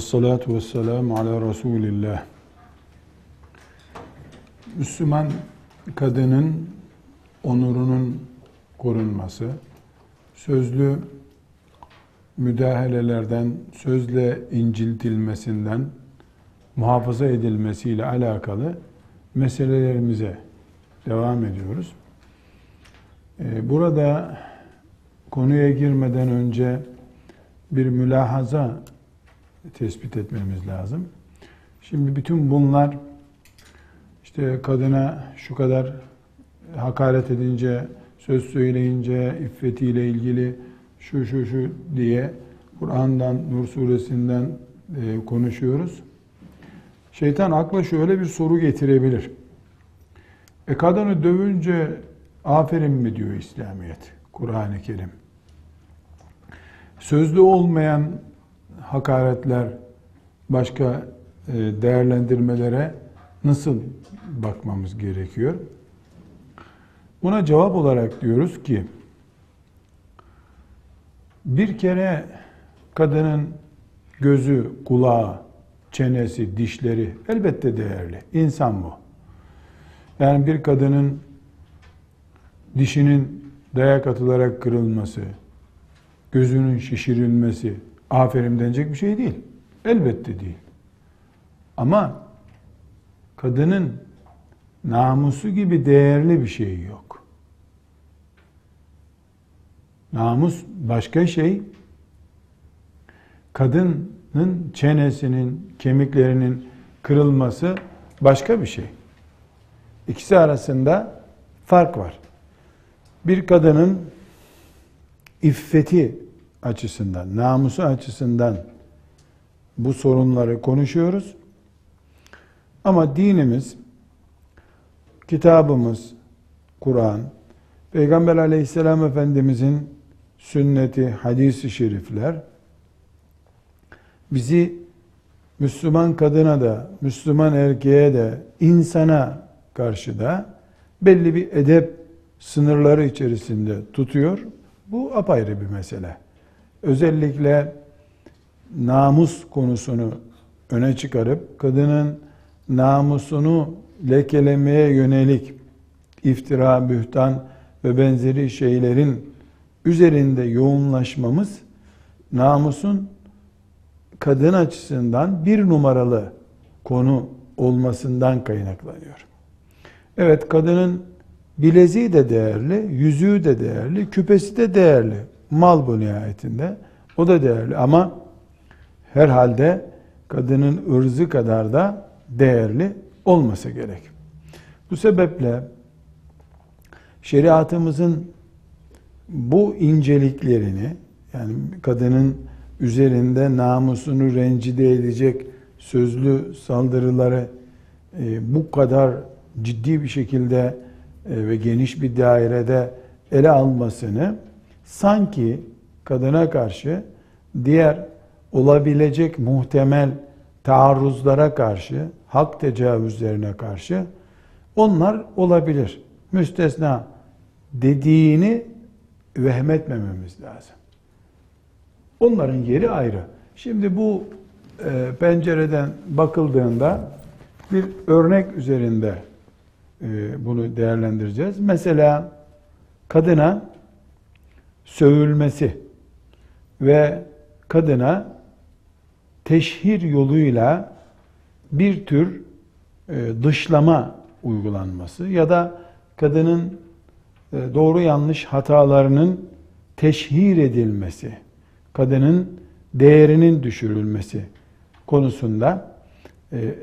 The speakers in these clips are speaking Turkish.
Ve salatu ve selamu ala Resulillah. Müslüman kadının onurunun korunması, sözlü müdahalelerden, sözle inciltilmesinden muhafaza edilmesiyle alakalı meselelerimize devam ediyoruz. Ee, burada konuya girmeden önce bir mülahaza tespit etmemiz lazım. Şimdi bütün bunlar işte kadına şu kadar hakaret edince, söz söyleyince, iffetiyle ilgili şu şu şu diye Kur'an'dan, Nur suresinden e, konuşuyoruz. Şeytan akla şöyle bir soru getirebilir. E kadını dövünce aferin mi diyor İslamiyet, Kur'an-ı Kerim. Sözlü olmayan hakaretler, başka e, değerlendirmelere nasıl bakmamız gerekiyor? Buna cevap olarak diyoruz ki bir kere kadının gözü, kulağı, çenesi, dişleri elbette değerli. İnsan bu. Yani bir kadının dişinin dayak atılarak kırılması, gözünün şişirilmesi aferin denecek bir şey değil. Elbette değil. Ama kadının namusu gibi değerli bir şey yok. Namus başka şey. Kadının çenesinin, kemiklerinin kırılması başka bir şey. İkisi arasında fark var. Bir kadının iffeti açısından, namusu açısından bu sorunları konuşuyoruz. Ama dinimiz, kitabımız, Kur'an, Peygamber aleyhisselam efendimizin sünneti, hadisi şerifler bizi Müslüman kadına da, Müslüman erkeğe de, insana karşı da belli bir edep sınırları içerisinde tutuyor. Bu apayrı bir mesele. Özellikle namus konusunu öne çıkarıp kadının namusunu lekelemeye yönelik iftira, bühtan ve benzeri şeylerin üzerinde yoğunlaşmamız namusun kadın açısından bir numaralı konu olmasından kaynaklanıyor. Evet kadının bileziği de değerli, yüzüğü de değerli, küpesi de değerli. Mal bu nihayetinde. O da değerli ama herhalde kadının ırzı kadar da değerli olması gerek. Bu sebeple şeriatımızın bu inceliklerini yani kadının üzerinde namusunu rencide edecek sözlü saldırıları e, bu kadar ciddi bir şekilde e, ve geniş bir dairede ele almasını sanki kadına karşı diğer olabilecek muhtemel taarruzlara karşı, hak tecavüzlerine karşı onlar olabilir. Müstesna dediğini vehmetmememiz lazım. Onların yeri ayrı. Şimdi bu e, pencereden bakıldığında bir örnek üzerinde e, bunu değerlendireceğiz. Mesela kadına sövülmesi ve kadına teşhir yoluyla bir tür e, dışlama uygulanması ya da kadının e, doğru yanlış hatalarının teşhir edilmesi, kadının değerinin düşürülmesi konusunda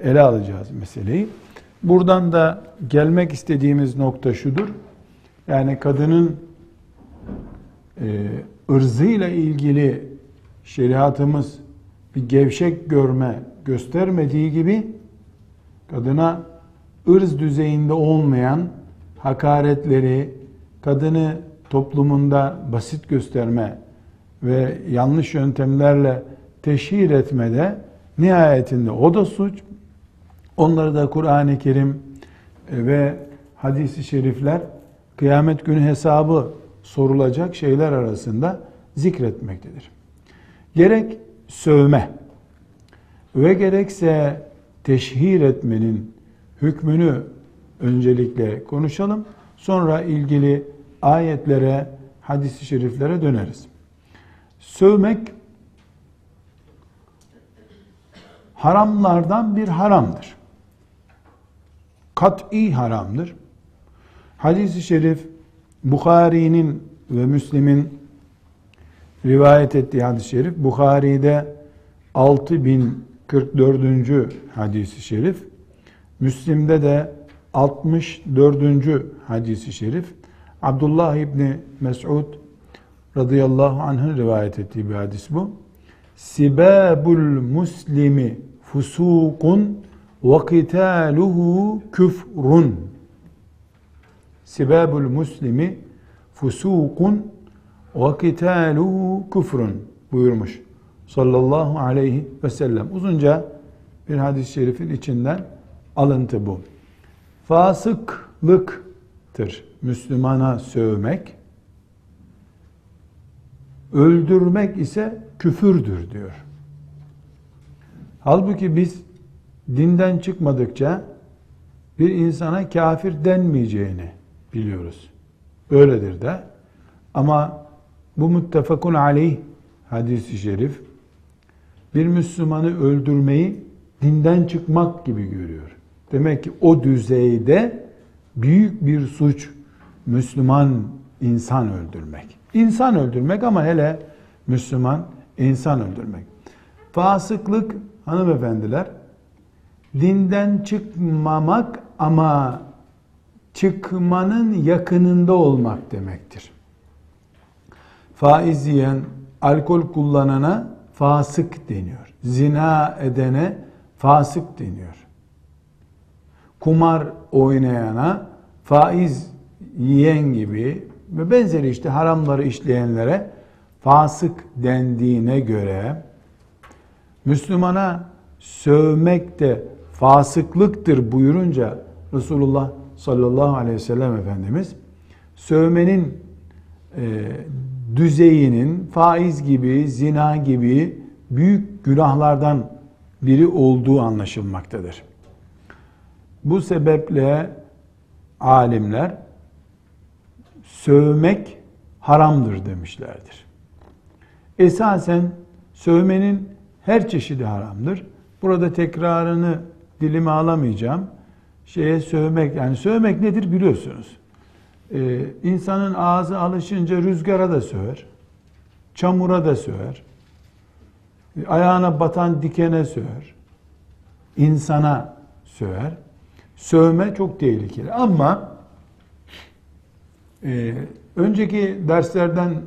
ele alacağız meseleyi. Buradan da gelmek istediğimiz nokta şudur. Yani kadının e, ırzıyla ilgili şeriatımız bir gevşek görme göstermediği gibi kadına ırz düzeyinde olmayan hakaretleri, kadını toplumunda basit gösterme ve yanlış yöntemlerle teşhir etmede nihayetinde o da suç, Onları da Kur'an-ı Kerim e, ve hadisi şerifler kıyamet günü hesabı sorulacak şeyler arasında zikretmektedir. Gerek sövme ve gerekse teşhir etmenin hükmünü öncelikle konuşalım. Sonra ilgili ayetlere, hadis-i şeriflere döneriz. Sövmek haramlardan bir haramdır. Kat'i haramdır. Hadis-i şerif Bukhari'nin ve Müslim'in rivayet ettiği hadis-i şerif Bukhari'de 6044. hadisi şerif Müslim'de de 64. hadisi şerif Abdullah İbni Mes'ud radıyallahu anh'ın rivayet ettiği bir hadis bu. Sibabul muslimi fusukun ve kitaluhu küfrun. Sibabul muslimi fusukun ve kitaluhu küfrun buyurmuş sallallahu aleyhi ve sellem. Uzunca bir hadis-i şerifin içinden alıntı bu. Fasıklıktır Müslümana sövmek. Öldürmek ise küfürdür diyor. Halbuki biz dinden çıkmadıkça bir insana kafir denmeyeceğini biliyoruz. Öyledir de. Ama bu muttefakun aleyh hadisi şerif bir Müslümanı öldürmeyi dinden çıkmak gibi görüyor. Demek ki o düzeyde büyük bir suç Müslüman insan öldürmek. İnsan öldürmek ama hele Müslüman insan öldürmek. Fasıklık hanımefendiler dinden çıkmamak ama çıkmanın yakınında olmak demektir. Faiz yiyen, alkol kullanana fasık deniyor. Zina edene fasık deniyor. Kumar oynayana, faiz yiyen gibi ve benzeri işte haramları işleyenlere fasık dendiğine göre Müslümana sövmek de fasıklıktır buyurunca Resulullah sallallahu aleyhi ve sellem Efendimiz sövmenin e, düzeyinin faiz gibi, zina gibi büyük günahlardan biri olduğu anlaşılmaktadır. Bu sebeple alimler sövmek haramdır demişlerdir. Esasen sövmenin her çeşidi haramdır. Burada tekrarını dilime alamayacağım. Şeye sövmek, yani sövmek nedir biliyorsunuz. Ee, insanın ağzı alışınca rüzgara da söver, çamura da söver, ayağına batan dikene söver, insana söver. Sövme çok tehlikeli ama e, önceki derslerden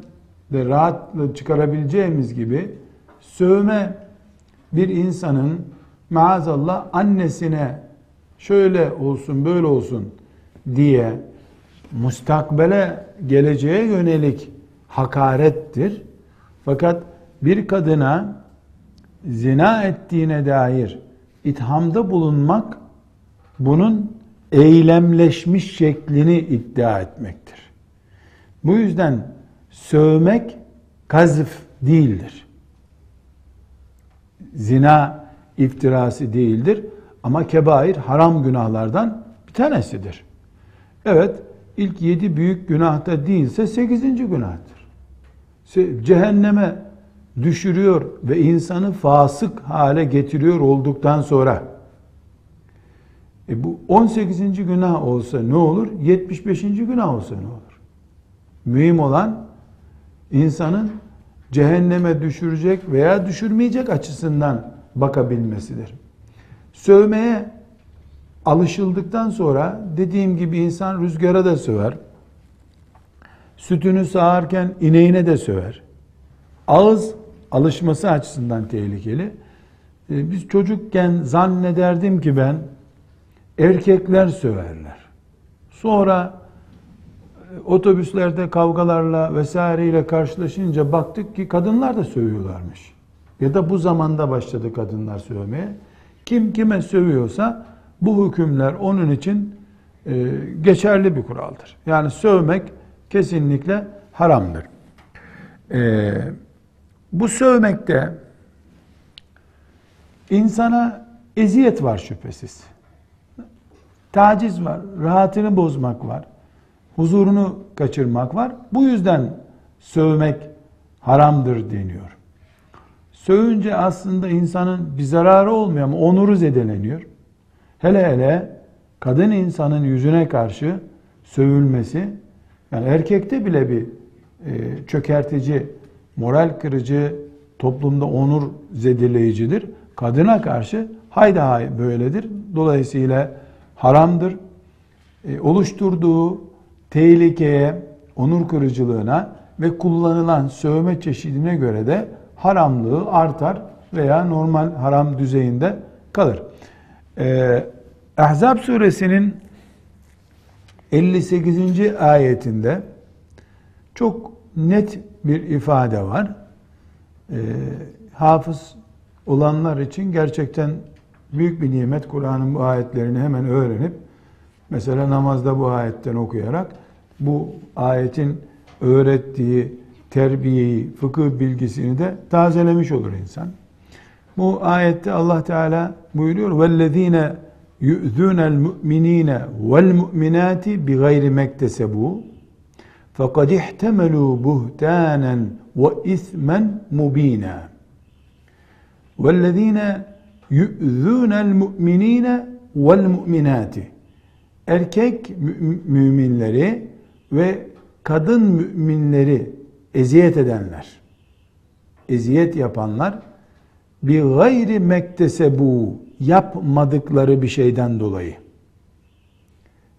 de rahat çıkarabileceğimiz gibi sövme bir insanın maazallah annesine şöyle olsun böyle olsun diye mustakbele geleceğe yönelik hakarettir. Fakat bir kadına zina ettiğine dair ithamda bulunmak bunun eylemleşmiş şeklini iddia etmektir. Bu yüzden sövmek kazıf değildir. Zina iftirası değildir ama kebair haram günahlardan bir tanesidir. Evet, ilk yedi büyük günahta değilse sekizinci günahtır. Cehenneme düşürüyor ve insanı fasık hale getiriyor olduktan sonra e bu 18. günah olsa ne olur? 75. günah olsa ne olur? Mühim olan insanın cehenneme düşürecek veya düşürmeyecek açısından bakabilmesidir. Sövmeye alışıldıktan sonra dediğim gibi insan rüzgara da söver. Sütünü sağarken ineğine de söver. Ağız alışması açısından tehlikeli. Ee, biz çocukken zannederdim ki ben erkekler söverler. Sonra e, otobüslerde kavgalarla vesaireyle karşılaşınca baktık ki kadınlar da sövüyorlarmış. Ya da bu zamanda başladı kadınlar sövmeye. Kim kime sövüyorsa bu hükümler onun için e, geçerli bir kuraldır. Yani sövmek kesinlikle haramdır. Ee, bu sövmekte insana eziyet var şüphesiz. Taciz var, rahatını bozmak var, huzurunu kaçırmak var. Bu yüzden sövmek haramdır deniyor. Sövünce aslında insanın bir zararı olmuyor ama onuru zedeleniyor. Hele hele kadın insanın yüzüne karşı sövülmesi, yani erkekte bile bir e, çökertici, moral kırıcı, toplumda onur zedeleyicidir. Kadına karşı hayda hay böyledir. Dolayısıyla haramdır. E, oluşturduğu tehlikeye, onur kırıcılığına ve kullanılan sövme çeşidine göre de haramlığı artar veya normal haram düzeyinde kalır. Ee, Ahzab suresinin 58. ayetinde çok net bir ifade var. Ee, hafız olanlar için gerçekten büyük bir nimet Kur'an'ın bu ayetlerini hemen öğrenip mesela namazda bu ayetten okuyarak bu ayetin öğrettiği terbiyeyi, fıkıh bilgisini de tazelemiş olur insan. Bu ayette Allah Teala buyuruyor vellezine yu'zunel mu'minine vel mu'minati bi gayri mektesebu fakat ihtemelu buhtanen ve ismen mubina. Vellezine yu'zunel mu'minine vel mu'minati. Erkek müminleri ve kadın müminleri eziyet edenler, eziyet yapanlar bir gayri mektesebu yapmadıkları bir şeyden dolayı.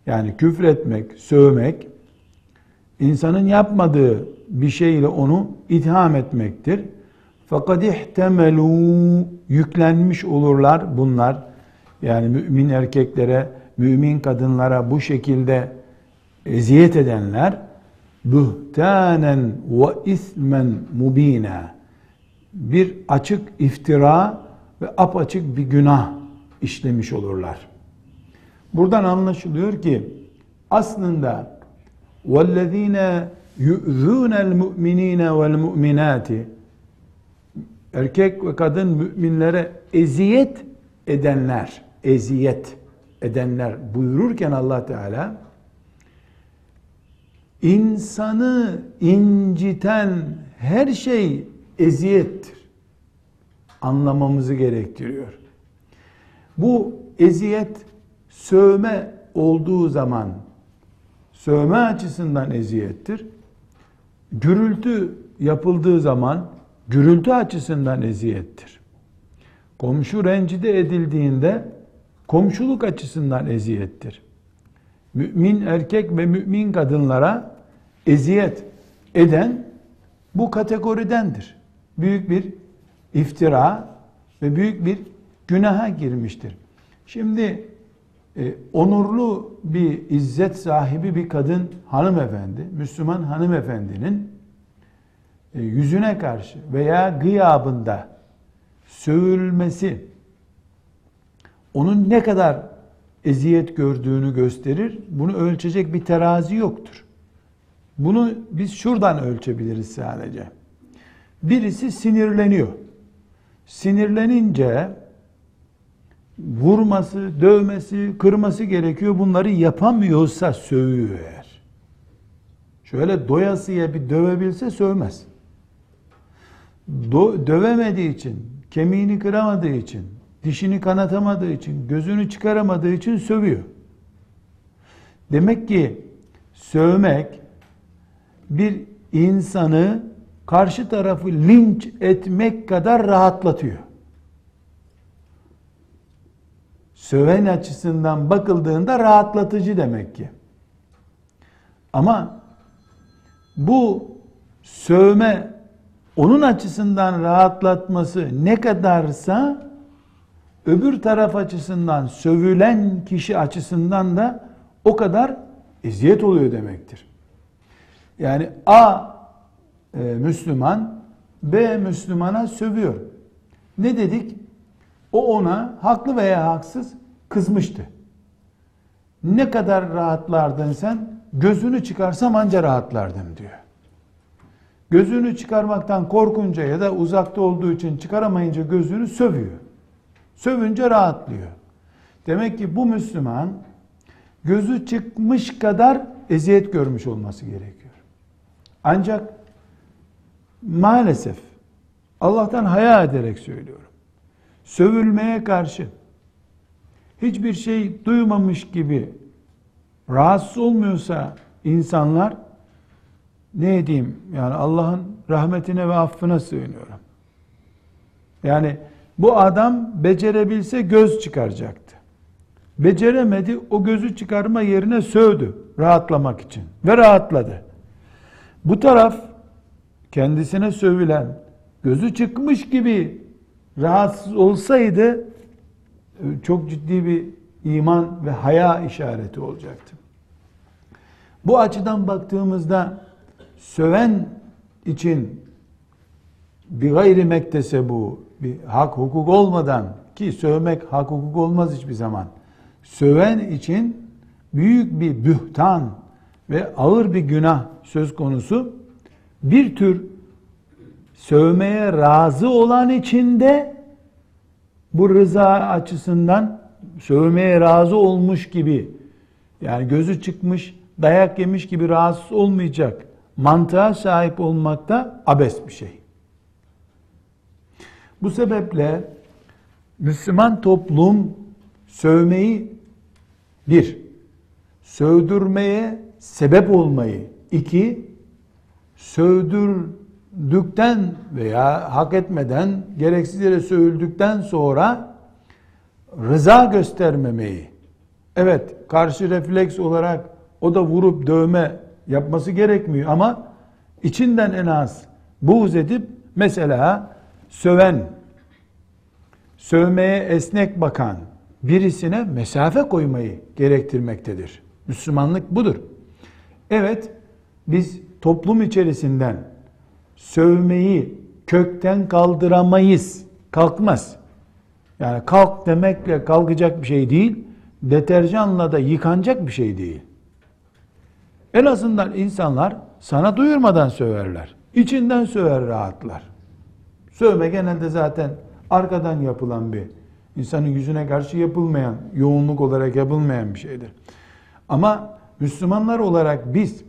Yani küfretmek, sövmek insanın yapmadığı bir şeyle onu itham etmektir. Fakat ihtemelu yüklenmiş olurlar bunlar. Yani mümin erkeklere, mümin kadınlara bu şekilde eziyet edenler buhtanen ve ismen mubina bir açık iftira ve apaçık bir günah işlemiş olurlar. Buradan anlaşılıyor ki aslında vellezine yu'zunel mu'minine vel mu'minati erkek ve kadın müminlere eziyet edenler eziyet edenler buyururken Allah Teala insanı inciten her şey eziyettir. Anlamamızı gerektiriyor. Bu eziyet sövme olduğu zaman sövme açısından eziyettir. Gürültü yapıldığı zaman gürültü açısından eziyettir. Komşu rencide edildiğinde komşuluk açısından eziyettir. Mümin erkek ve mümin kadınlara eziyet eden bu kategoridendir. Büyük bir iftira ve büyük bir günaha girmiştir. Şimdi e, onurlu bir izzet sahibi bir kadın hanımefendi, Müslüman hanımefendinin e, yüzüne karşı veya gıyabında sövülmesi onun ne kadar eziyet gördüğünü gösterir. Bunu ölçecek bir terazi yoktur. Bunu biz şuradan ölçebiliriz sadece. Birisi sinirleniyor. Sinirlenince vurması, dövmesi, kırması gerekiyor. Bunları yapamıyorsa sövüyor eğer. Şöyle doyasıya bir dövebilse sövmez. Do dövemediği için, kemiğini kıramadığı için, dişini kanatamadığı için, gözünü çıkaramadığı için sövüyor. Demek ki sövmek bir insanı karşı tarafı linç etmek kadar rahatlatıyor. Söven açısından bakıldığında rahatlatıcı demek ki. Ama bu sövme onun açısından rahatlatması ne kadarsa öbür taraf açısından sövülen kişi açısından da o kadar eziyet oluyor demektir. Yani A e, Müslüman B Müslümana sövüyor. Ne dedik? O ona haklı veya haksız kızmıştı. Ne kadar rahatlardın sen? Gözünü çıkarsam anca rahatlardım diyor. Gözünü çıkarmaktan korkunca ya da uzakta olduğu için çıkaramayınca gözünü sövüyor. Sövünce rahatlıyor. Demek ki bu Müslüman gözü çıkmış kadar eziyet görmüş olması gerekiyor. Ancak maalesef Allah'tan haya ederek söylüyorum. Sövülmeye karşı hiçbir şey duymamış gibi rahatsız olmuyorsa insanlar ne diyeyim yani Allah'ın rahmetine ve affına sığınıyorum. Yani bu adam becerebilse göz çıkaracaktı. Beceremedi o gözü çıkarma yerine sövdü rahatlamak için ve rahatladı. Bu taraf kendisine sövülen gözü çıkmış gibi rahatsız olsaydı çok ciddi bir iman ve haya işareti olacaktı. Bu açıdan baktığımızda söven için bir gayri mektese bu bir hak hukuk olmadan ki sövmek hak hukuk olmaz hiçbir zaman. Söven için büyük bir bühtan ve ağır bir günah söz konusu. Bir tür sövmeye razı olan içinde bu rıza açısından sövmeye razı olmuş gibi yani gözü çıkmış dayak yemiş gibi rahatsız olmayacak mantığa sahip olmakta abes bir şey. Bu sebeple Müslüman toplum sövmeyi bir, sövdürmeye sebep olmayı, iki, sövdürdükten veya hak etmeden gereksiz yere sövüldükten sonra rıza göstermemeyi, evet karşı refleks olarak o da vurup dövme yapması gerekmiyor ama içinden en az buğz edip mesela söven, sövmeye esnek bakan birisine mesafe koymayı gerektirmektedir. Müslümanlık budur. Evet, biz toplum içerisinden sövmeyi kökten kaldıramayız. Kalkmaz. Yani kalk demekle kalkacak bir şey değil, deterjanla da yıkanacak bir şey değil. En azından insanlar sana duyurmadan söverler. İçinden söver rahatlar. Sövme genelde zaten arkadan yapılan bir, insanın yüzüne karşı yapılmayan, yoğunluk olarak yapılmayan bir şeydir. Ama Müslümanlar olarak biz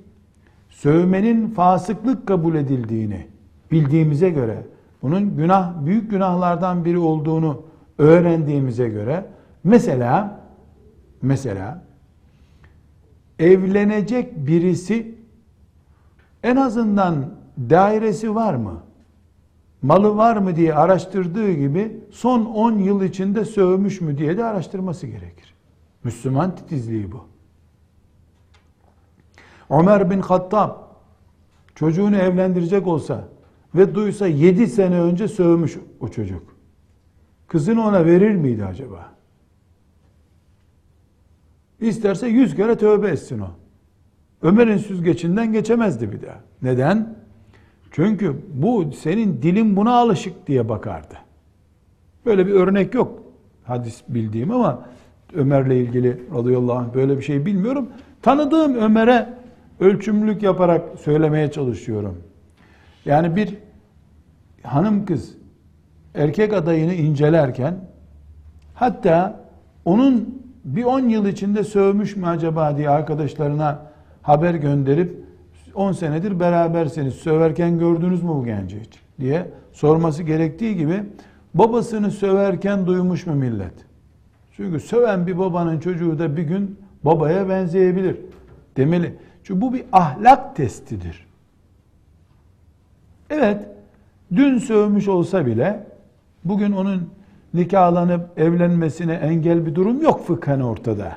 sövmenin fasıklık kabul edildiğini bildiğimize göre, bunun günah büyük günahlardan biri olduğunu öğrendiğimize göre mesela mesela evlenecek birisi en azından dairesi var mı? Malı var mı diye araştırdığı gibi son 10 yıl içinde sövmüş mü diye de araştırması gerekir. Müslüman titizliği bu. Ömer bin Hattab çocuğunu evlendirecek olsa ve duysa 7 sene önce sövmüş o çocuk. Kızını ona verir miydi acaba? İsterse yüz kere tövbe etsin o. Ömer'in süzgecinden geçemezdi bir daha. Neden? Çünkü bu senin dilin buna alışık diye bakardı. Böyle bir örnek yok hadis bildiğim ama Ömer'le ilgili radıyallahu anh böyle bir şey bilmiyorum. Tanıdığım Ömer'e ölçümlük yaparak söylemeye çalışıyorum. Yani bir hanım kız erkek adayını incelerken hatta onun bir 10 yıl içinde sövmüş mü acaba diye arkadaşlarına haber gönderip 10 senedir beraberseniz söverken gördünüz mü bu genci hiç diye sorması gerektiği gibi babasını söverken duymuş mu millet? Çünkü söven bir babanın çocuğu da bir gün babaya benzeyebilir demeli. Çünkü bu bir ahlak testidir. Evet, dün sövmüş olsa bile bugün onun nikahlanıp evlenmesine engel bir durum yok fıkhen ortada.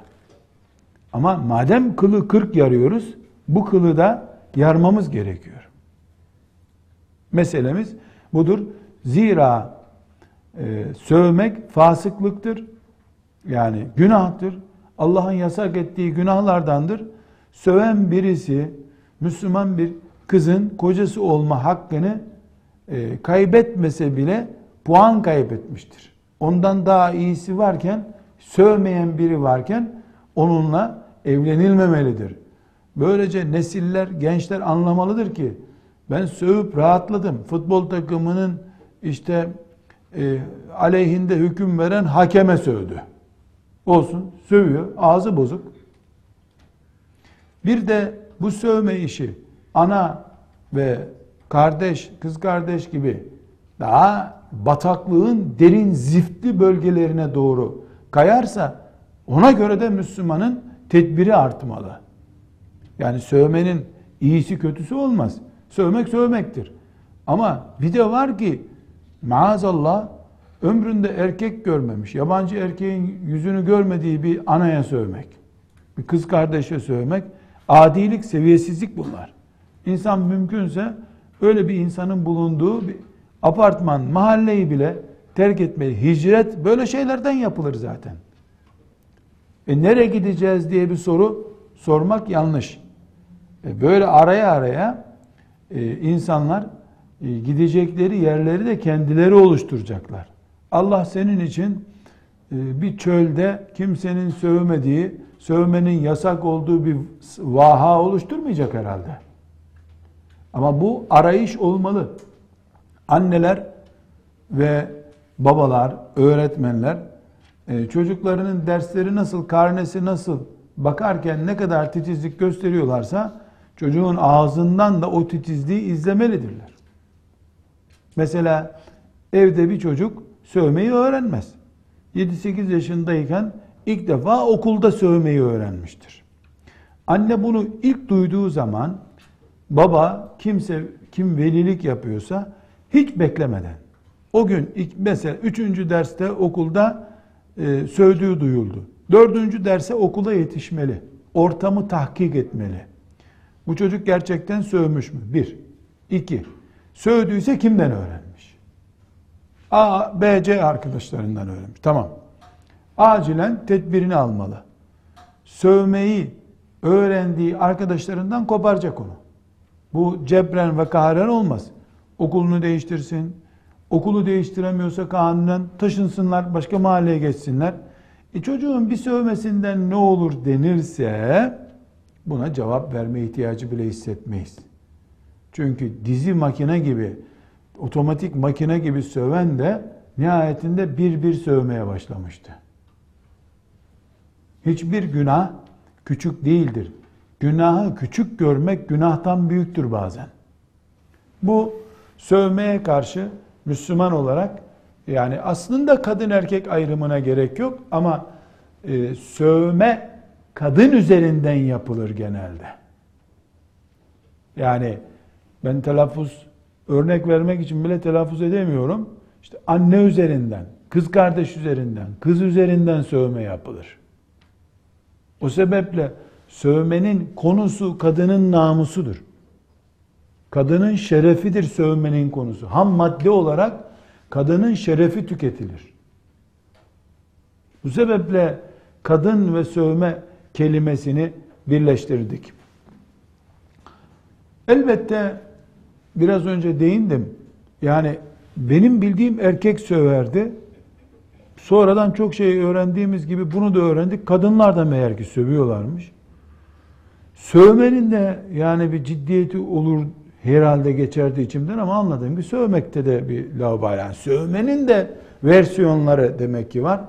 Ama madem kılı kırk yarıyoruz, bu kılı da yarmamız gerekiyor. Meselemiz budur. Zira e, sövmek fasıklıktır. Yani günahtır. Allah'ın yasak ettiği günahlardandır. Söven birisi Müslüman bir kızın kocası olma hakkını e, kaybetmese bile puan kaybetmiştir ondan daha iyisi varken, sövmeyen biri varken onunla evlenilmemelidir. Böylece nesiller, gençler anlamalıdır ki Ben sövüp rahatladım. Futbol takımının işte e, aleyhinde hüküm veren hakeme sövdü. Olsun sövüyor. Ağzı bozuk. Bir de bu sövme işi ana ve kardeş, kız kardeş gibi daha bataklığın derin ziftli bölgelerine doğru kayarsa ona göre de Müslümanın tedbiri artmalı. Yani sövmenin iyisi kötüsü olmaz. Sövmek sövmektir. Ama bir de var ki maazallah ömründe erkek görmemiş, yabancı erkeğin yüzünü görmediği bir anaya sövmek, bir kız kardeşe sövmek, adilik, seviyesizlik bunlar. İnsan mümkünse öyle bir insanın bulunduğu bir apartman, mahalleyi bile terk etmeli. Hicret böyle şeylerden yapılır zaten. E nereye gideceğiz diye bir soru sormak yanlış. E böyle araya araya e, insanlar e, gidecekleri yerleri de kendileri oluşturacaklar. Allah senin için bir çölde kimsenin sövmediği, sövmenin yasak olduğu bir vaha oluşturmayacak herhalde. Ama bu arayış olmalı. Anneler ve babalar, öğretmenler çocuklarının dersleri nasıl, karnesi nasıl bakarken ne kadar titizlik gösteriyorlarsa çocuğun ağzından da o titizliği izlemelidirler. Mesela evde bir çocuk sövmeyi öğrenmez. 7-8 yaşındayken ilk defa okulda sövmeyi öğrenmiştir. Anne bunu ilk duyduğu zaman baba kimse kim velilik yapıyorsa hiç beklemeden o gün ilk, mesela üçüncü derste okulda e, sövdüğü duyuldu. Dördüncü derse okula yetişmeli. Ortamı tahkik etmeli. Bu çocuk gerçekten sövmüş mü? Bir. İki. Sövdüyse kimden öğrenmiş? A, B, C arkadaşlarından öğrenmiş. Tamam. Acilen tedbirini almalı. Sövmeyi öğrendiği arkadaşlarından koparacak onu. Bu cebren ve kahren olmaz. Okulunu değiştirsin. Okulu değiştiremiyorsa kanunen taşınsınlar, başka mahalleye geçsinler. E çocuğun bir sövmesinden ne olur denirse buna cevap verme ihtiyacı bile hissetmeyiz. Çünkü dizi makine gibi, otomatik makine gibi söven de nihayetinde bir bir sövmeye başlamıştı. Hiçbir günah küçük değildir. Günahı küçük görmek günahtan büyüktür bazen. Bu sövmeye karşı Müslüman olarak yani aslında kadın erkek ayrımına gerek yok ama e, sövme kadın üzerinden yapılır genelde. Yani ben telaffuz örnek vermek için bile telaffuz edemiyorum. İşte anne üzerinden, kız kardeş üzerinden, kız üzerinden sövme yapılır. O sebeple sövmenin konusu kadının namusudur. Kadının şerefidir sövmenin konusu. Ham madde olarak kadının şerefi tüketilir. Bu sebeple kadın ve sövme kelimesini birleştirdik. Elbette biraz önce değindim. Yani benim bildiğim erkek söverdi. Sonradan çok şey öğrendiğimiz gibi bunu da öğrendik. Kadınlar da meğer ki sövüyorlarmış. Sövmenin de yani bir ciddiyeti olur herhalde geçerdi içimden ama anladım ki sövmekte de bir laubali. Yani sövmenin de versiyonları demek ki var.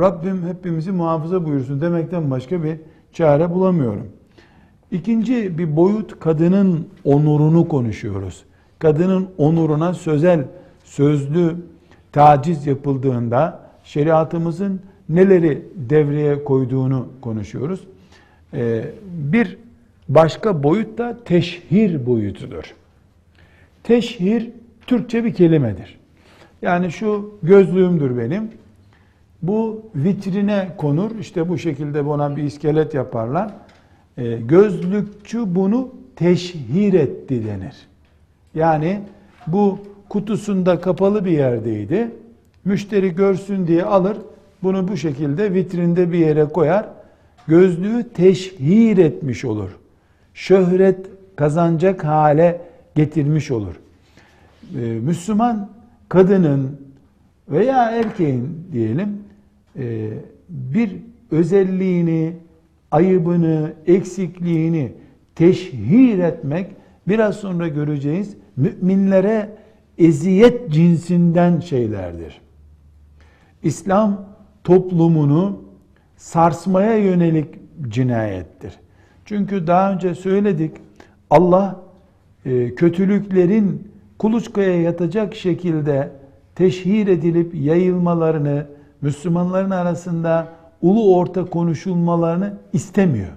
Rabbim hepimizi muhafaza buyursun demekten başka bir çare bulamıyorum. İkinci bir boyut kadının onurunu konuşuyoruz. Kadının onuruna sözel, sözlü taciz yapıldığında şeriatımızın neleri devreye koyduğunu konuşuyoruz. Ee, bir başka boyut da teşhir boyutudur. Teşhir Türkçe bir kelimedir. Yani şu gözlüğümdür benim. Bu vitrine konur. İşte bu şekilde buna bir iskelet yaparlar. Ee, gözlükçü bunu teşhir etti denir. Yani bu kutusunda kapalı bir yerdeydi. Müşteri görsün diye alır. Bunu bu şekilde vitrinde bir yere koyar. Gözlüğü teşhir etmiş olur. Şöhret kazanacak hale getirmiş olur. Ee, Müslüman kadının veya erkeğin diyelim e, bir özelliğini, ayıbını, eksikliğini teşhir etmek biraz sonra göreceğiz müminlere eziyet cinsinden şeylerdir. İslam toplumunu sarsmaya yönelik cinayettir. Çünkü daha önce söyledik Allah e, kötülüklerin kuluçkaya yatacak şekilde teşhir edilip yayılmalarını, Müslümanların arasında ulu orta konuşulmalarını istemiyor.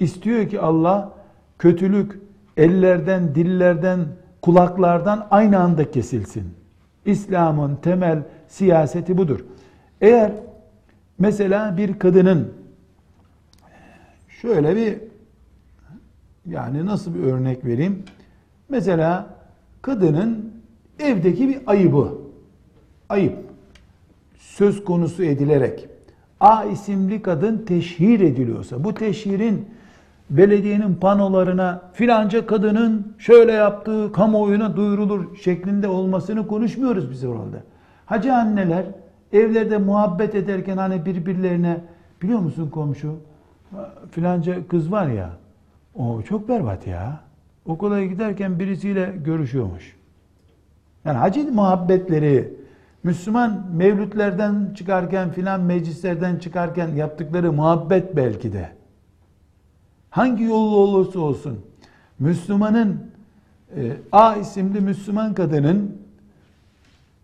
İstiyor ki Allah kötülük ellerden, dillerden, kulaklardan aynı anda kesilsin. İslam'ın temel siyaseti budur. Eğer mesela bir kadının şöyle bir yani nasıl bir örnek vereyim? Mesela kadının evdeki bir ayıbı, ayıp söz konusu edilerek A isimli kadın teşhir ediliyorsa, bu teşhirin belediyenin panolarına filanca kadının şöyle yaptığı kamuoyuna duyurulur şeklinde olmasını konuşmuyoruz biz orada. Hacı anneler evlerde muhabbet ederken hani birbirlerine biliyor musun komşu filanca kız var ya o çok berbat ya. Okula giderken birisiyle görüşüyormuş. Yani hacı muhabbetleri Müslüman mevlütlerden çıkarken filan meclislerden çıkarken yaptıkları muhabbet belki de. Hangi yolu olursa olsun Müslümanın e, A isimli Müslüman kadının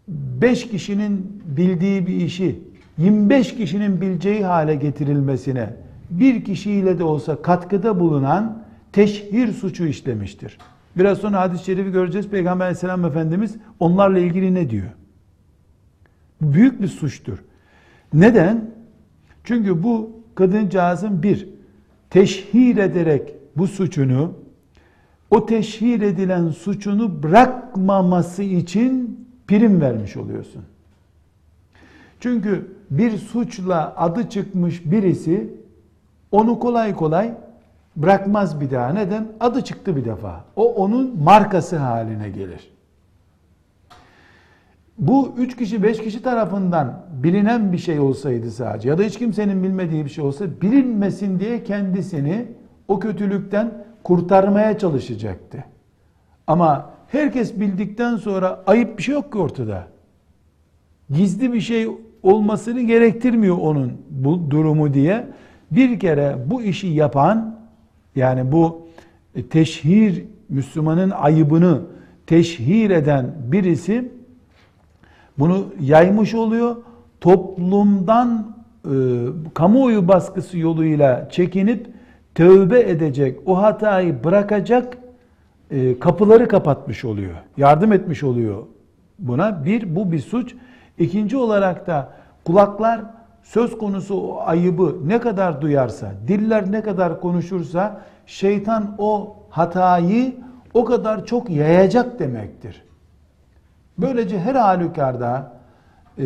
5 kişinin bildiği bir işi 25 kişinin bileceği hale getirilmesine bir kişiyle de olsa katkıda bulunan teşhir suçu işlemiştir. Biraz sonra hadis-i şerifi göreceğiz. Peygamber aleyhisselam efendimiz onlarla ilgili ne diyor? Büyük bir suçtur. Neden? Çünkü bu kadıncağızın bir, teşhir ederek bu suçunu, o teşhir edilen suçunu bırakmaması için prim vermiş oluyorsun. Çünkü bir suçla adı çıkmış birisi onu kolay kolay bırakmaz bir daha. Neden? Adı çıktı bir defa. O onun markası haline gelir. Bu üç kişi, beş kişi tarafından bilinen bir şey olsaydı sadece ya da hiç kimsenin bilmediği bir şey olsa bilinmesin diye kendisini o kötülükten kurtarmaya çalışacaktı. Ama herkes bildikten sonra ayıp bir şey yok ki ortada. Gizli bir şey olmasını gerektirmiyor onun bu durumu diye bir kere bu işi yapan yani bu teşhir Müslümanın ayıbını teşhir eden birisi bunu yaymış oluyor. Toplumdan e, kamuoyu baskısı yoluyla çekinip tövbe edecek, o hatayı bırakacak e, kapıları kapatmış oluyor. Yardım etmiş oluyor buna. Bir, bu bir suç. İkinci olarak da kulaklar söz konusu o ayıbı ne kadar duyarsa, diller ne kadar konuşursa şeytan o hatayı o kadar çok yayacak demektir. Böylece her halükarda e,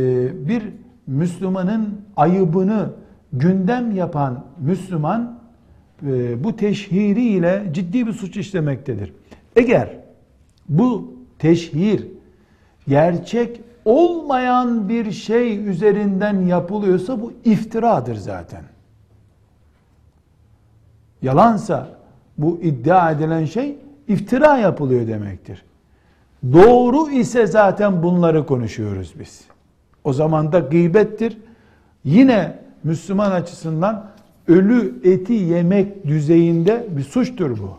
bir Müslümanın ayıbını gündem yapan Müslüman e, bu teşhiri ile ciddi bir suç işlemektedir. Eğer bu teşhir gerçek olmayan bir şey üzerinden yapılıyorsa bu iftiradır zaten. Yalansa bu iddia edilen şey iftira yapılıyor demektir. Doğru ise zaten bunları konuşuyoruz biz. O zaman da gıybettir. Yine Müslüman açısından ölü eti yemek düzeyinde bir suçtur bu.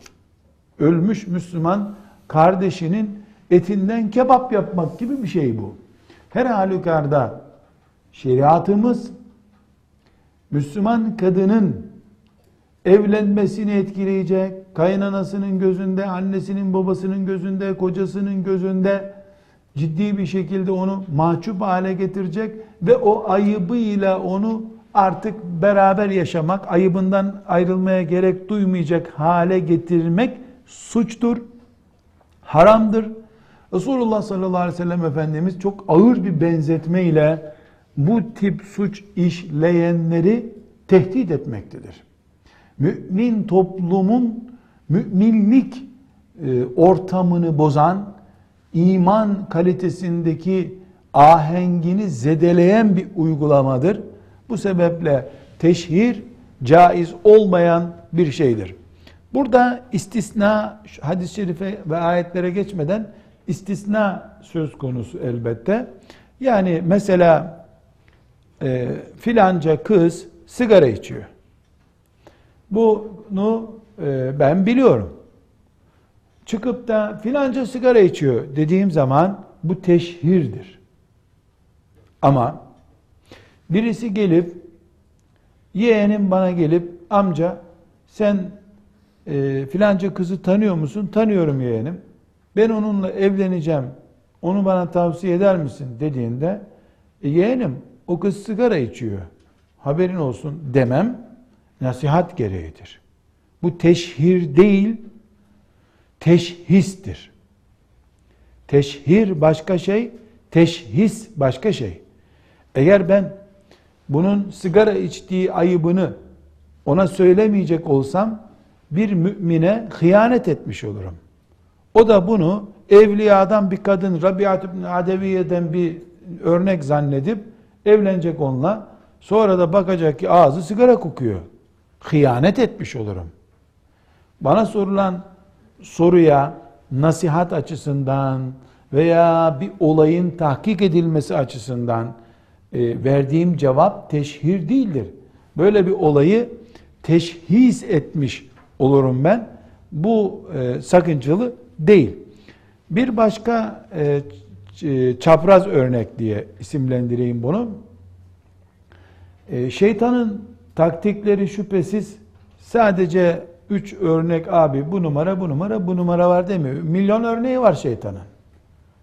Ölmüş Müslüman kardeşinin etinden kebap yapmak gibi bir şey bu. Her halükarda şeriatımız Müslüman kadının evlenmesini etkileyecek, kaynanasının gözünde, annesinin babasının gözünde, kocasının gözünde ciddi bir şekilde onu mahcup hale getirecek ve o ayıbıyla onu artık beraber yaşamak, ayıbından ayrılmaya gerek duymayacak hale getirmek suçtur, haramdır. Resulullah sallallahu aleyhi ve sellem Efendimiz çok ağır bir benzetme ile bu tip suç işleyenleri tehdit etmektedir mümin toplumun müminlik e, ortamını bozan, iman kalitesindeki ahengini zedeleyen bir uygulamadır. Bu sebeple teşhir caiz olmayan bir şeydir. Burada istisna hadis-i şerife ve ayetlere geçmeden istisna söz konusu elbette. Yani mesela e, filanca kız sigara içiyor. Bunu e, ben biliyorum. Çıkıp da filanca sigara içiyor dediğim zaman bu teşhirdir. Ama birisi gelip yeğenim bana gelip amca sen e, filanca kızı tanıyor musun? Tanıyorum yeğenim. Ben onunla evleneceğim. Onu bana tavsiye eder misin dediğinde e, yeğenim o kız sigara içiyor. Haberin olsun demem nasihat gereğidir. Bu teşhir değil, teşhistir. Teşhir başka şey, teşhis başka şey. Eğer ben bunun sigara içtiği ayıbını ona söylemeyecek olsam bir mümine hıyanet etmiş olurum. O da bunu evliyadan bir kadın Rabiat ibn Adeviye'den bir örnek zannedip evlenecek onunla. Sonra da bakacak ki ağzı sigara kokuyor. Hıyanet etmiş olurum. Bana sorulan soruya nasihat açısından veya bir olayın tahkik edilmesi açısından e, verdiğim cevap teşhir değildir. Böyle bir olayı teşhis etmiş olurum ben. Bu e, sakıncalı değil. Bir başka e, e, çapraz örnek diye isimlendireyim bunu. E, şeytanın taktikleri şüphesiz sadece üç örnek abi bu numara bu numara bu numara var demiyor. Milyon örneği var şeytanın.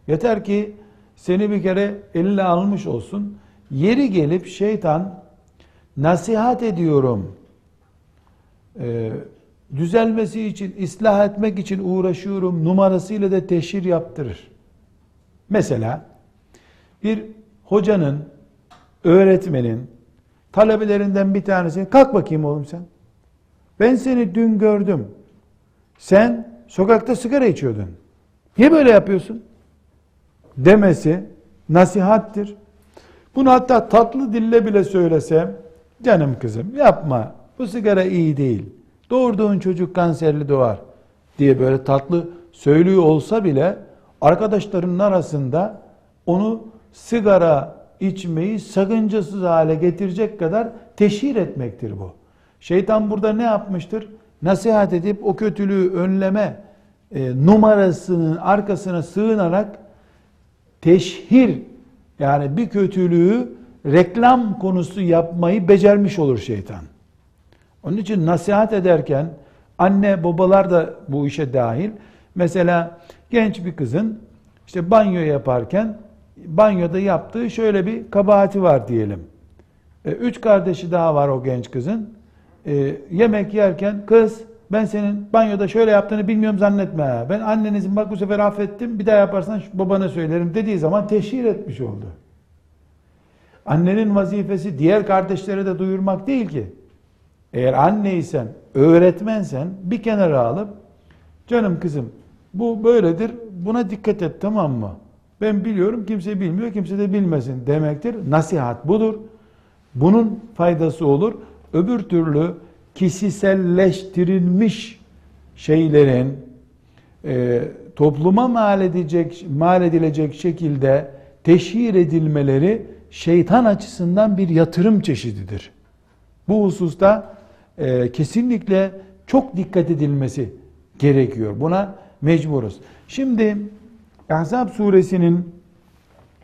Yeter ki seni bir kere eline almış olsun. Yeri gelip şeytan nasihat ediyorum. Ee, düzelmesi için, ıslah etmek için uğraşıyorum numarasıyla da teşhir yaptırır. Mesela bir hocanın, öğretmenin, talebelerinden bir tanesi, kalk bakayım oğlum sen. Ben seni dün gördüm. Sen sokakta sigara içiyordun. Niye böyle yapıyorsun? Demesi nasihattir. Bunu hatta tatlı dille bile söylesem, canım kızım yapma, bu sigara iyi değil. Doğurduğun çocuk kanserli doğar diye böyle tatlı söylüyor olsa bile arkadaşlarının arasında onu sigara içmeyi sakıncasız hale getirecek kadar teşhir etmektir bu. Şeytan burada ne yapmıştır? Nasihat edip o kötülüğü önleme e, numarasının arkasına sığınarak teşhir yani bir kötülüğü reklam konusu yapmayı becermiş olur şeytan. Onun için nasihat ederken anne babalar da bu işe dahil. Mesela genç bir kızın işte banyo yaparken banyoda yaptığı şöyle bir kabahati var diyelim. E, üç kardeşi daha var o genç kızın. E, yemek yerken kız ben senin banyoda şöyle yaptığını bilmiyorum zannetme. Ben annenizin bak bu sefer affettim bir daha yaparsan babana söylerim dediği zaman teşhir etmiş oldu. Annenin vazifesi diğer kardeşlere de duyurmak değil ki. Eğer anneysen, öğretmensen bir kenara alıp canım kızım bu böyledir buna dikkat et tamam mı? Ben biliyorum kimse bilmiyor kimse de bilmesin demektir. Nasihat budur. Bunun faydası olur. Öbür türlü kişiselleştirilmiş şeylerin e, topluma mal, edecek, mal edilecek şekilde teşhir edilmeleri şeytan açısından bir yatırım çeşididir. Bu hususta e, kesinlikle çok dikkat edilmesi gerekiyor. Buna mecburuz. Şimdi Ahzab suresinin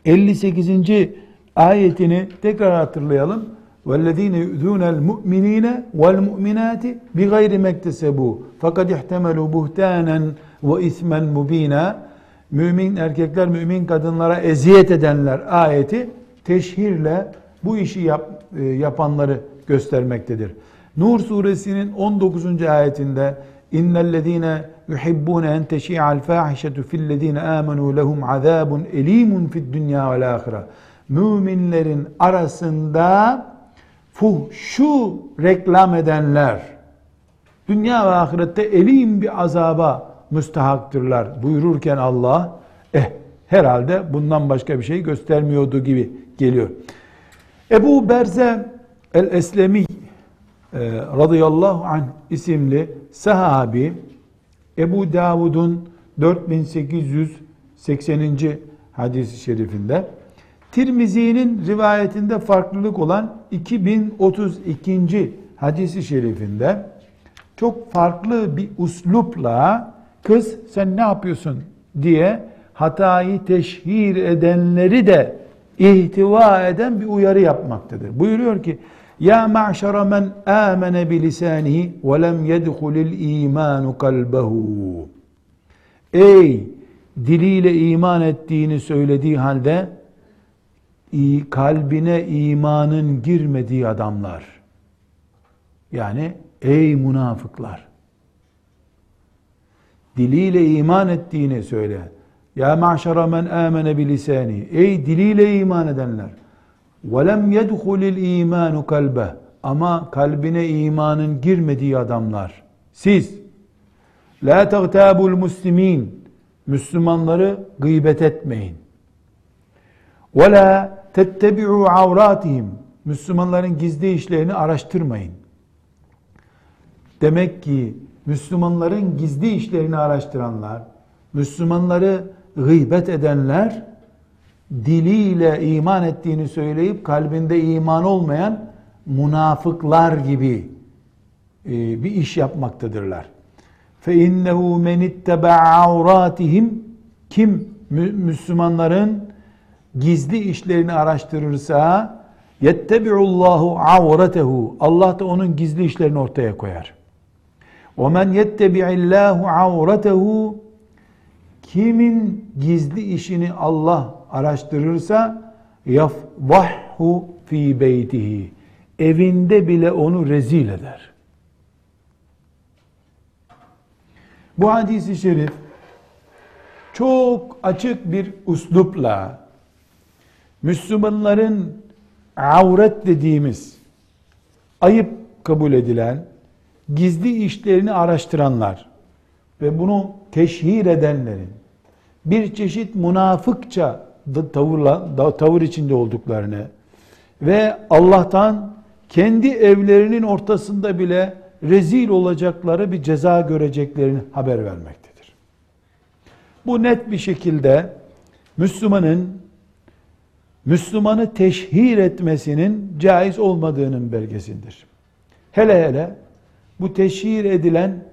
58. ayetini tekrar hatırlayalım. وَالَّذ۪ينَ يُؤْذُونَ الْمُؤْمِن۪ينَ وَالْمُؤْمِنَاتِ بِغَيْرِ مَكْتَسَبُوا فَقَدْ اِحْتَمَلُوا بُهْتَانًا وَاِثْمًا مُب۪ينًا Mümin erkekler, mümin kadınlara eziyet edenler ayeti teşhirle bu işi yap, e, yapanları göstermektedir. Nur suresinin 19. ayetinde innellezine yuhibbun en teşi'al fahişetu fillezine amenu lehum azabun elimun fid dünya vel ahire. Müminlerin arasında fuhşu reklam edenler dünya ve ahirette elim bir azaba müstehaktırlar buyururken Allah eh herhalde bundan başka bir şey göstermiyordu gibi geliyor. Ebu Berze el-Eslemi radıyallahu anh isimli sahabi Ebu Davud'un 4880. hadis-i şerifinde Tirmizi'nin rivayetinde farklılık olan 2032. hadisi şerifinde çok farklı bir uslupla kız sen ne yapıyorsun diye hatayı teşhir edenleri de ihtiva eden bir uyarı yapmaktadır. Buyuruyor ki ya ma'şara men amene bi lisanihi ve lem yedhulil imanu kalbehu. Ey diliyle iman ettiğini söylediği halde kalbine imanın girmediği adamlar. Yani ey münafıklar. Diliyle iman ettiğini söyle. Ya ma'şara men amene bi lisani. Ey diliyle iman edenler. Ve lem yedhulil imanu kalbe. Ama kalbine imanın girmediği adamlar. Siz la tagtabul muslimin. Müslümanları gıybet etmeyin. Ve la tettebi'u avratihim. Müslümanların gizli işlerini araştırmayın. Demek ki Müslümanların gizli işlerini araştıranlar, Müslümanları gıybet edenler, diliyle iman ettiğini söyleyip kalbinde iman olmayan münafıklar gibi e, bir iş yapmaktadırlar. فَاِنَّهُ مَنِ اتَّبَعَ عَوْرَاتِهِمْ Kim Müslümanların gizli işlerini araştırırsa yettebiullahu avretehu Allah da onun gizli işlerini ortaya koyar. O men yettebiillahu avretehu kimin gizli işini Allah araştırırsa yafvahhu fi beytihi evinde bile onu rezil eder. Bu hadisi şerif çok açık bir uslupla Müslümanların avret dediğimiz ayıp kabul edilen gizli işlerini araştıranlar ve bunu teşhir edenlerin bir çeşit münafıkça tavırla, tavır içinde olduklarını ve Allah'tan kendi evlerinin ortasında bile rezil olacakları bir ceza göreceklerini haber vermektedir. Bu net bir şekilde Müslümanın Müslümanı teşhir etmesinin caiz olmadığının belgesindir. Hele hele bu teşhir edilen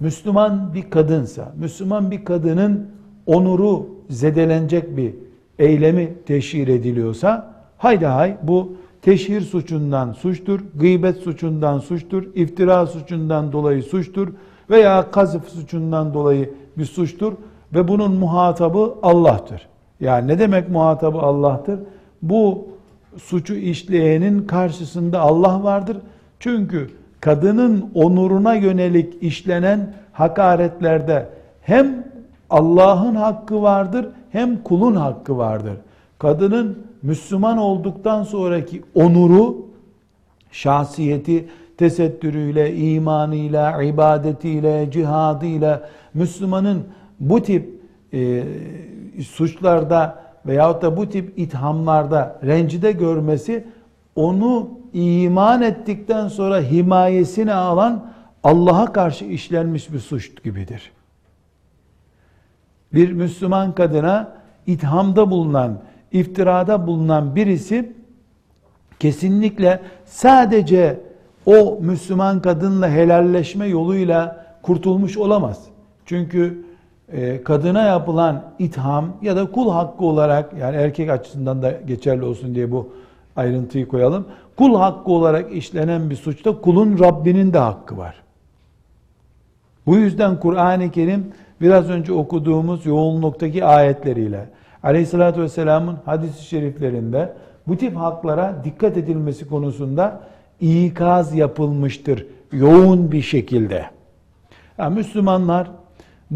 Müslüman bir kadınsa, Müslüman bir kadının onuru zedelenecek bir eylemi teşhir ediliyorsa, hayda hay bu teşhir suçundan suçtur, gıybet suçundan suçtur, iftira suçundan dolayı suçtur veya kazıf suçundan dolayı bir suçtur ve bunun muhatabı Allah'tır. Yani ne demek muhatabı Allah'tır? Bu suçu işleyenin karşısında Allah vardır. Çünkü kadının onuruna yönelik işlenen hakaretlerde hem Allah'ın hakkı vardır hem kulun hakkı vardır. Kadının Müslüman olduktan sonraki onuru, şahsiyeti, tesettürüyle, imanıyla, ibadetiyle, cihadıyla Müslümanın bu tip e, suçlarda veyahut da bu tip ithamlarda rencide görmesi onu iman ettikten sonra himayesine alan Allah'a karşı işlenmiş bir suç gibidir. Bir Müslüman kadına ithamda bulunan, iftirada bulunan birisi kesinlikle sadece o Müslüman kadınla helalleşme yoluyla kurtulmuş olamaz. Çünkü kadına yapılan itham ya da kul hakkı olarak yani erkek açısından da geçerli olsun diye bu ayrıntıyı koyalım. Kul hakkı olarak işlenen bir suçta kulun Rabbinin de hakkı var. Bu yüzden Kur'an-ı Kerim biraz önce okuduğumuz yoğunluktaki ayetleriyle Aleyhisselatü Vesselam'ın hadis-i şeriflerinde bu tip haklara dikkat edilmesi konusunda ikaz yapılmıştır yoğun bir şekilde. Yani Müslümanlar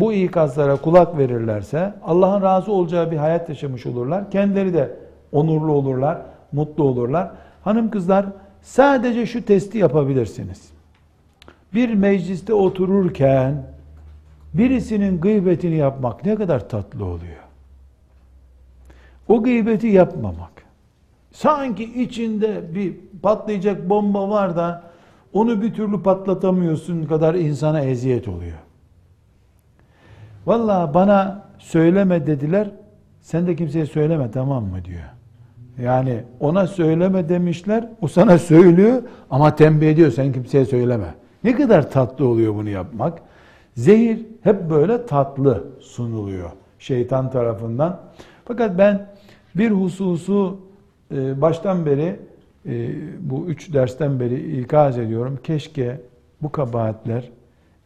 bu ikazlara kulak verirlerse Allah'ın razı olacağı bir hayat yaşamış olurlar. Kendileri de onurlu olurlar, mutlu olurlar. Hanım kızlar sadece şu testi yapabilirsiniz. Bir mecliste otururken birisinin gıybetini yapmak ne kadar tatlı oluyor. O gıybeti yapmamak. Sanki içinde bir patlayacak bomba var da onu bir türlü patlatamıyorsun kadar insana eziyet oluyor. Vallahi bana söyleme dediler. Sen de kimseye söyleme tamam mı diyor. Yani ona söyleme demişler. O sana söylüyor ama tembih ediyor sen kimseye söyleme. Ne kadar tatlı oluyor bunu yapmak. Zehir hep böyle tatlı sunuluyor şeytan tarafından. Fakat ben bir hususu e, baştan beri e, bu üç dersten beri ikaz ediyorum. Keşke bu kabahatler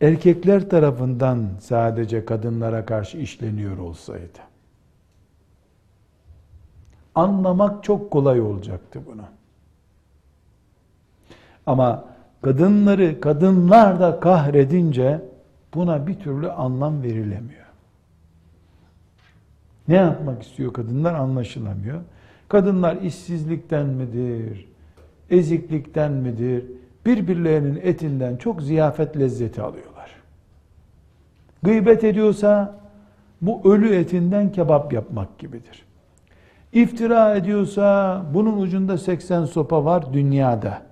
erkekler tarafından sadece kadınlara karşı işleniyor olsaydı. Anlamak çok kolay olacaktı bunu. Ama kadınları kadınlar da kahredince buna bir türlü anlam verilemiyor. Ne yapmak istiyor kadınlar anlaşılamıyor. Kadınlar işsizlikten midir, eziklikten midir, birbirlerinin etinden çok ziyafet lezzeti alıyorlar. Gıybet ediyorsa bu ölü etinden kebap yapmak gibidir. İftira ediyorsa bunun ucunda 80 sopa var dünyada.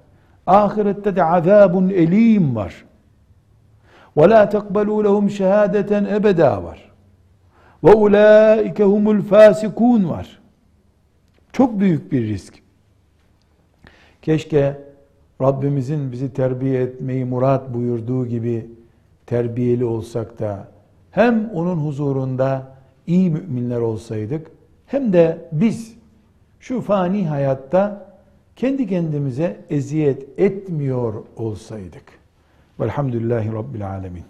Ahirette de azabun elim var. Ve la tekbelu lehum şehadeten ebeda var. Ve ulaike humul fasikun var. Çok büyük bir risk. Keşke Rabbimizin bizi terbiye etmeyi murat buyurduğu gibi terbiyeli olsak da hem onun huzurunda iyi müminler olsaydık hem de biz şu fani hayatta kendi kendimize eziyet etmiyor olsaydık. Velhamdülillahi Rabbil Alemin.